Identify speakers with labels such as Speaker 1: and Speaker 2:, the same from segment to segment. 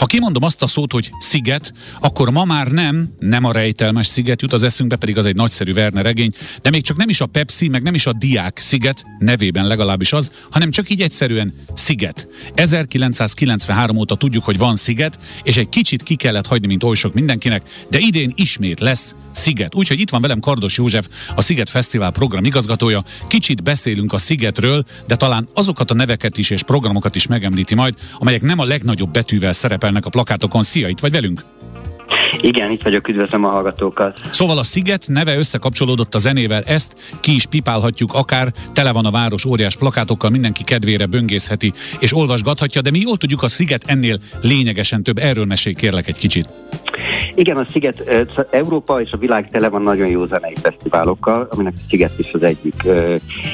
Speaker 1: Ha kimondom azt a szót, hogy sziget, akkor ma már nem, nem a rejtelmes sziget jut az eszünkbe, pedig az egy nagyszerű Werner regény, de még csak nem is a Pepsi, meg nem is a Diák sziget, nevében legalábbis az, hanem csak így egyszerűen sziget. 1993 óta tudjuk, hogy van sziget, és egy kicsit ki kellett hagyni, mint oly sok mindenkinek, de idén ismét lesz Sziget. Úgyhogy itt van velem Kardos József, a Sziget Fesztivál program igazgatója. Kicsit beszélünk a Szigetről, de talán azokat a neveket is és programokat is megemlíti majd, amelyek nem a legnagyobb betűvel szerepelnek a plakátokon. Szia, itt vagy velünk?
Speaker 2: Igen, itt vagyok, üdvözlöm a hallgatókat.
Speaker 1: Szóval a Sziget neve összekapcsolódott a zenével, ezt ki is pipálhatjuk akár, tele van a város óriás plakátokkal, mindenki kedvére böngészheti és olvasgathatja, de mi jól tudjuk, a Sziget ennél lényegesen több. Erről mesél kérlek egy kicsit.
Speaker 2: Igen, a Sziget, Európa és a világ tele van nagyon jó zenei fesztiválokkal, aminek a Sziget is az egyik,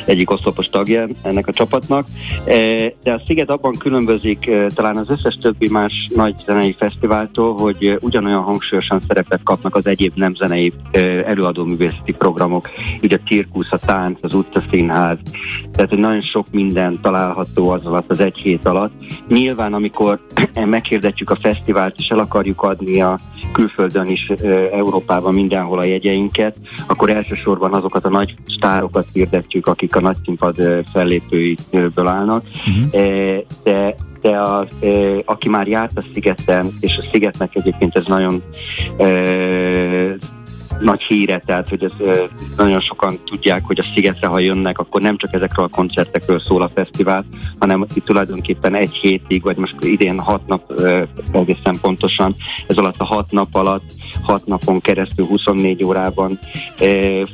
Speaker 2: egyik oszlopos tagja ennek a csapatnak. De a Sziget abban különbözik talán az összes többi más nagy zenei fesztiváltól, hogy ugyanolyan hangsúlyosan szerepet kapnak az egyéb nem zenei előadó művészeti programok, így a cirkusz, a tánc, az utcaszínház, tehát hogy nagyon sok minden található az alatt, az egy hét alatt. Nyilván, amikor meghirdetjük a fesztivált és el akarjuk adni a külföldön is, Európában mindenhol a jegyeinket, akkor elsősorban azokat a nagy sztárokat hirdetjük, akik a nagy színpad fellépőitből állnak. Uh-huh. De de az, aki már járt a szigeten, és a szigetnek egyébként ez nagyon nagy híre, tehát hogy ez nagyon sokan tudják, hogy a Szigetre, ha jönnek, akkor nem csak ezekről a koncertekről szól a fesztivál, hanem itt tulajdonképpen egy hétig, vagy most idén hat nap egészen pontosan, ez alatt a hat nap alatt, hat napon keresztül, 24 órában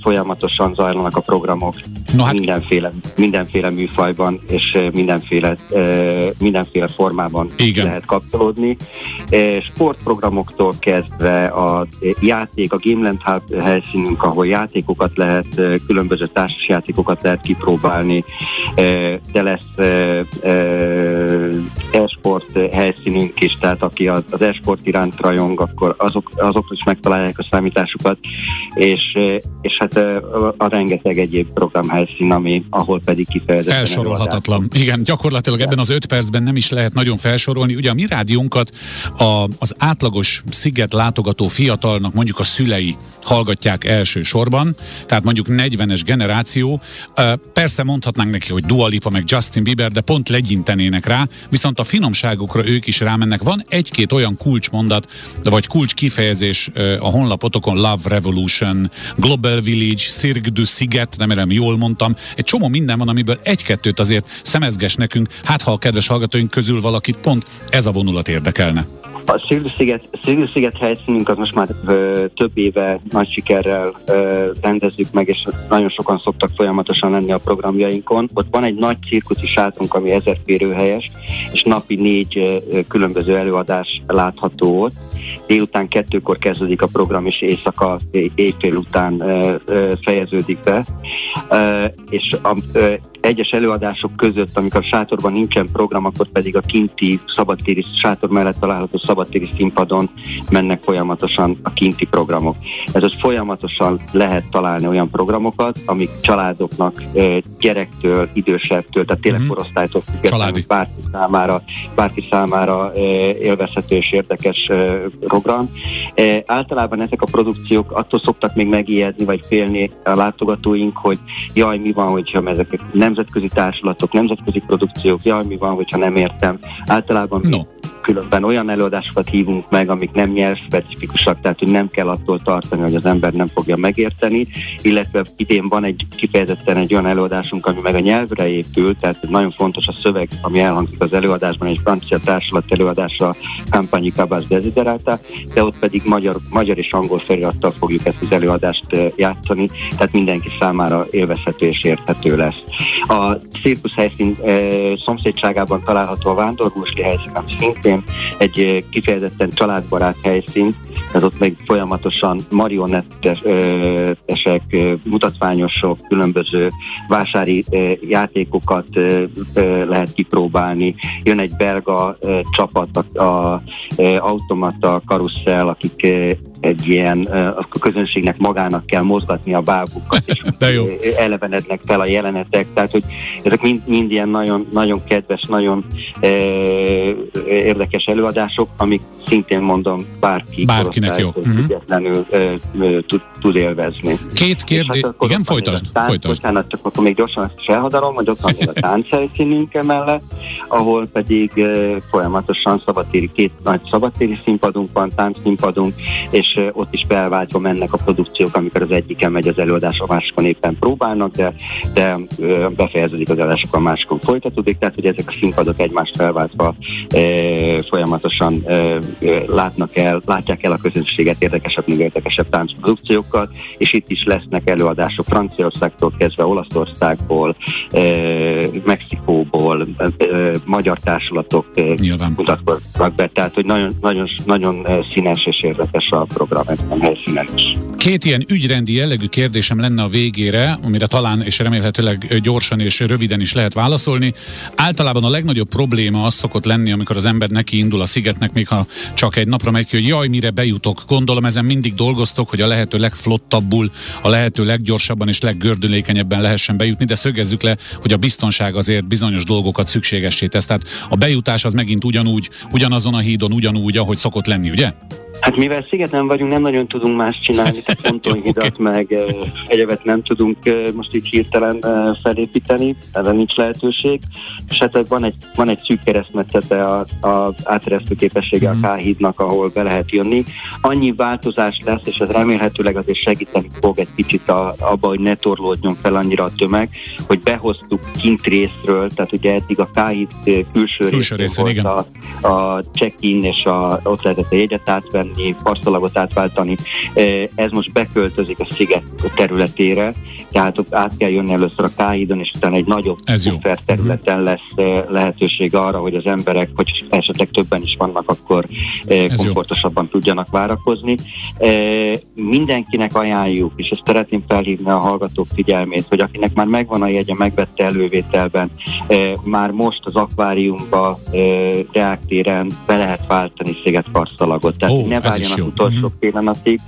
Speaker 2: folyamatosan zajlanak a programok no, hát... mindenféle, mindenféle műfajban, és mindenféle, mindenféle formában Igen. lehet kapcsolódni. Sportprogramoktól kezdve a játék, a Gameland helyszínünk, ahol játékokat lehet, különböző társas játékokat lehet kipróbálni, de lesz e-sport helyszínünk is, tehát aki az, e-sport iránt rajong, akkor azok, azok is megtalálják a számításukat, és, és hát a rengeteg egyéb programhelyszín, ami, ahol pedig kifejezetten
Speaker 1: Felsorolhatatlan. Előadás. Igen, gyakorlatilag ebben az öt percben nem is lehet nagyon felsorolni. Ugye a mi rádiónkat a, az átlagos sziget látogató fiatalnak mondjuk a szülei hallgatják elsősorban, tehát mondjuk 40-es generáció. Persze mondhatnánk neki, hogy Dua Lipa meg Justin Bieber, de pont legyintenének rá, viszont a finomságokra ők is rámennek. Van egy-két olyan kulcsmondat, vagy kulcs kifejezés a honlapotokon, Love Revolution, Global Village, Cirque du Sziget, nem remélem jól mondtam. Egy csomó minden van, amiből egy-kettőt azért szemezges nekünk, hát ha a kedves hallgatóink közül valakit pont ez a vonulat érdekelne.
Speaker 2: A Szilvű-sziget helyszínünk az most már ö, több éve nagy sikerrel ö, rendezzük meg, és nagyon sokan szoktak folyamatosan lenni a programjainkon. Ott van egy nagy cirkuszi sátunk, ami ezer férőhelyes, és napi négy ö, különböző előadás látható ott. Délután kettőkor kezdődik a program, és éjszaka éjfél után ö, ö, fejeződik be. Ö, és a, ö, egyes előadások között, amikor a sátorban nincsen program, akkor pedig a kinti szabadtéri sátor mellett található szabadtéri színpadon mennek folyamatosan a kinti programok. Ez az folyamatosan lehet találni olyan programokat, amik családoknak, gyerektől, idősebbtől, tehát tényleg uh-huh. korosztálytól függetlenül bárki számára, bárki számára élvezhető és érdekes program. Általában ezek a produkciók attól szoktak még megijedni, vagy félni a látogatóink, hogy jaj, mi van, hogyha ezek nem nemzetközi társulatok, nemzetközi produkciók, jaj, mi van, hogyha nem értem. Általában no. Különben olyan előadásokat hívunk meg, amik nem nyelvspecifikusak, tehát hogy nem kell attól tartani, hogy az ember nem fogja megérteni, illetve idén van egy kifejezetten egy olyan előadásunk, ami meg a nyelvre épül, tehát nagyon fontos a szöveg, ami elhangzik az előadásban, egy francia társulat előadása, Campagni Cabas Desiderata, de ott pedig magyar, magyar és angol felirattal fogjuk ezt az előadást játszani, tehát mindenki számára élvezhető és érthető lesz. A cirkusz helyszín e, szomszédságában található a vándorgósli helyszín, ami szintén egy kifejezetten családbarát helyszín, ez ott még folyamatosan marionettesek, mutatványosok, különböző vásári játékokat lehet kipróbálni. Jön egy belga csapat, a, automata karusszel, akik egy ilyen, a közönségnek magának kell mozgatni a bábukat, és elevenednek fel a jelenetek, tehát hogy ezek mind, mind ilyen nagyon, nagyon kedves, nagyon e, érdekes előadások, amik szintén mondom bárki
Speaker 1: Bárkinek jó.
Speaker 2: Mhm. függetlenül e, tud, tud élvezni.
Speaker 1: Két kérdés, hát igen, folytasd,
Speaker 2: tánc,
Speaker 1: folytasd.
Speaker 2: Bocsánat, csak akkor még gyorsan ezt is elhadarom, hogy ott van még a táncfelszínünk emellett, ahol pedig e, folyamatosan szabadtéri, két nagy szabadtéri színpadunk van, táncszínpadunk, és e, ott is belváltva mennek a produkciók, amikor az egyiken megy az előadás, a másikon éppen próbálnak, de, de befejeződik az előadások, a másikon folytatódik, tehát hogy ezek a színpadok egymást felváltva folyamatosan látnak el, látják el a közönséget érdekesebb, még érdekesebb táncprodukciókkal, és itt is lesznek előadások Franciaországtól kezdve Olaszországból, Mexikóból, magyar társulatok mutatkoznak be, tehát hogy nagyon, nagyon, nagyon színes és érdekes a program ezen a helyszínen is.
Speaker 1: Két ilyen ügyrendi jellegű kérdésem lenne a végére, amire talán és remélhetőleg gyorsan és röviden is lehet válaszolni. Általában a legnagyobb probléma az szokott lenni, amikor az ember neki indul a szigetnek, még ha csak egy napra megy ki, hogy jaj, mire bejutok. Gondolom ezen mindig dolgoztok, hogy a lehető legflottabbul, a lehető leggyorsabban és leggördülékenyebben lehessen bejutni, de szögezzük le, hogy a biztonság azért bizonyos dolgokat szükségessé tesz. Tehát a bejutás az megint ugyanúgy, ugyanazon a hídon, ugyanúgy, ahogy szokott lenni, ugye?
Speaker 2: Hát mivel szigeten vagyunk, nem nagyon tudunk más csinálni, tehát pontonhidat okay. meg egyebet nem tudunk most így hirtelen felépíteni, erre nincs lehetőség. És hát van egy, van egy szűk keresztmetszete az áteresztő képessége mm. a K-hídnak, ahol be lehet jönni. Annyi változás lesz, és ez remélhetőleg azért segíteni fog egy kicsit a, abba, hogy ne torlódjon fel annyira a tömeg, hogy behoztuk kint részről, tehát ugye eddig a K-híd külső, külső részén volt igen. a, a check-in, és a, ott lehetett a jegyet átvenni, átvenni, parszalagot átváltani. Ez most beköltözik a sziget területére, tehát ott át kell jönni először a Káidon, és utána egy nagyobb puffer területen mhm. lesz lehetőség arra, hogy az emberek, hogy esetleg többen is vannak, akkor Ez komfortosabban jó. tudjanak várakozni. Mindenkinek ajánljuk, és ezt szeretném felhívni a hallgatók figyelmét, hogy akinek már megvan a jegye, megvette elővételben, már most az akváriumba Deák be lehet váltani szigetkarszalagot. Tehát oh, ne várjanak utolsó uh-huh. pillanatig,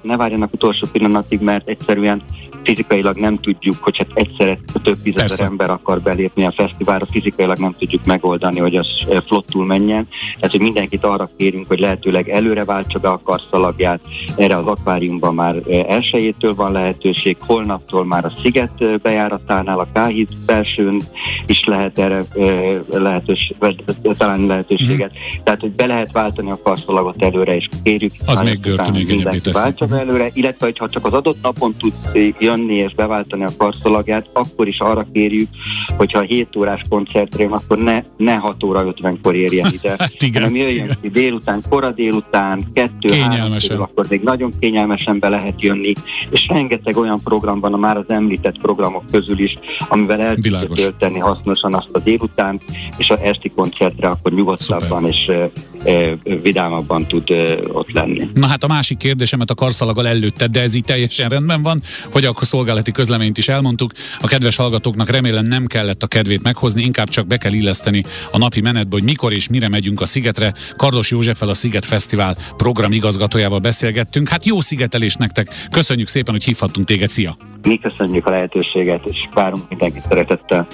Speaker 2: ne várjanak utolsó pillanatig, mert egyszerűen fizikailag nem tudjuk, hogy hát egyszerre több tízezer ember akar belépni a fesztiválra, fizikailag nem tudjuk megoldani, hogy az flottul menjen. Tehát, hogy mindenkit arra kérünk, hogy lehetőleg előre váltsa be a karszalagját. Erre az akváriumban már elsőjétől van lehetőség, holnaptól már a sziget bejáratánál, a Káhíd belsőn is lehet erre lehetőség, találni lehetőséget. Mm. Tehát, hogy be lehet váltani a karszalagot előre, és kérjük,
Speaker 1: az még mindenki
Speaker 2: váltsa be előre, illetve ha csak az adott napon tud jönni és beváltani a karszalagját, akkor is arra kérjük, hogyha 7 órás koncertre jön, akkor ne, ne 6 óra 50-kor érjen ide, hát igen, hanem jöjjön igen. ki délután, kora délután, kettő, három akkor még nagyon kényelmesen be lehet jönni, és rengeteg olyan program van a már az említett programok közül is, amivel el tudja tölteni hasznosan azt a délután, és a esti koncertre akkor nyugodtabban Szuper. és e, vidámabban tud e, ott lenni.
Speaker 1: Na hát a másik kérdésemet a karszalaggal előtted, de ez így teljesen rendben van, hogy a szolgálati közleményt is elmondtuk. A kedves hallgatóknak remélem nem kellett a kedvét meghozni, inkább csak be kell illeszteni a napi menetbe, hogy mikor és mire megyünk a Szigetre. Kardos Józseffel a Sziget Fesztivál program igazgatójával beszélgettünk. Hát jó szigetelés nektek. Köszönjük szépen, hogy hívhattunk téged. Szia!
Speaker 2: Mi köszönjük a lehetőséget, és várunk mindenkit szeretettel.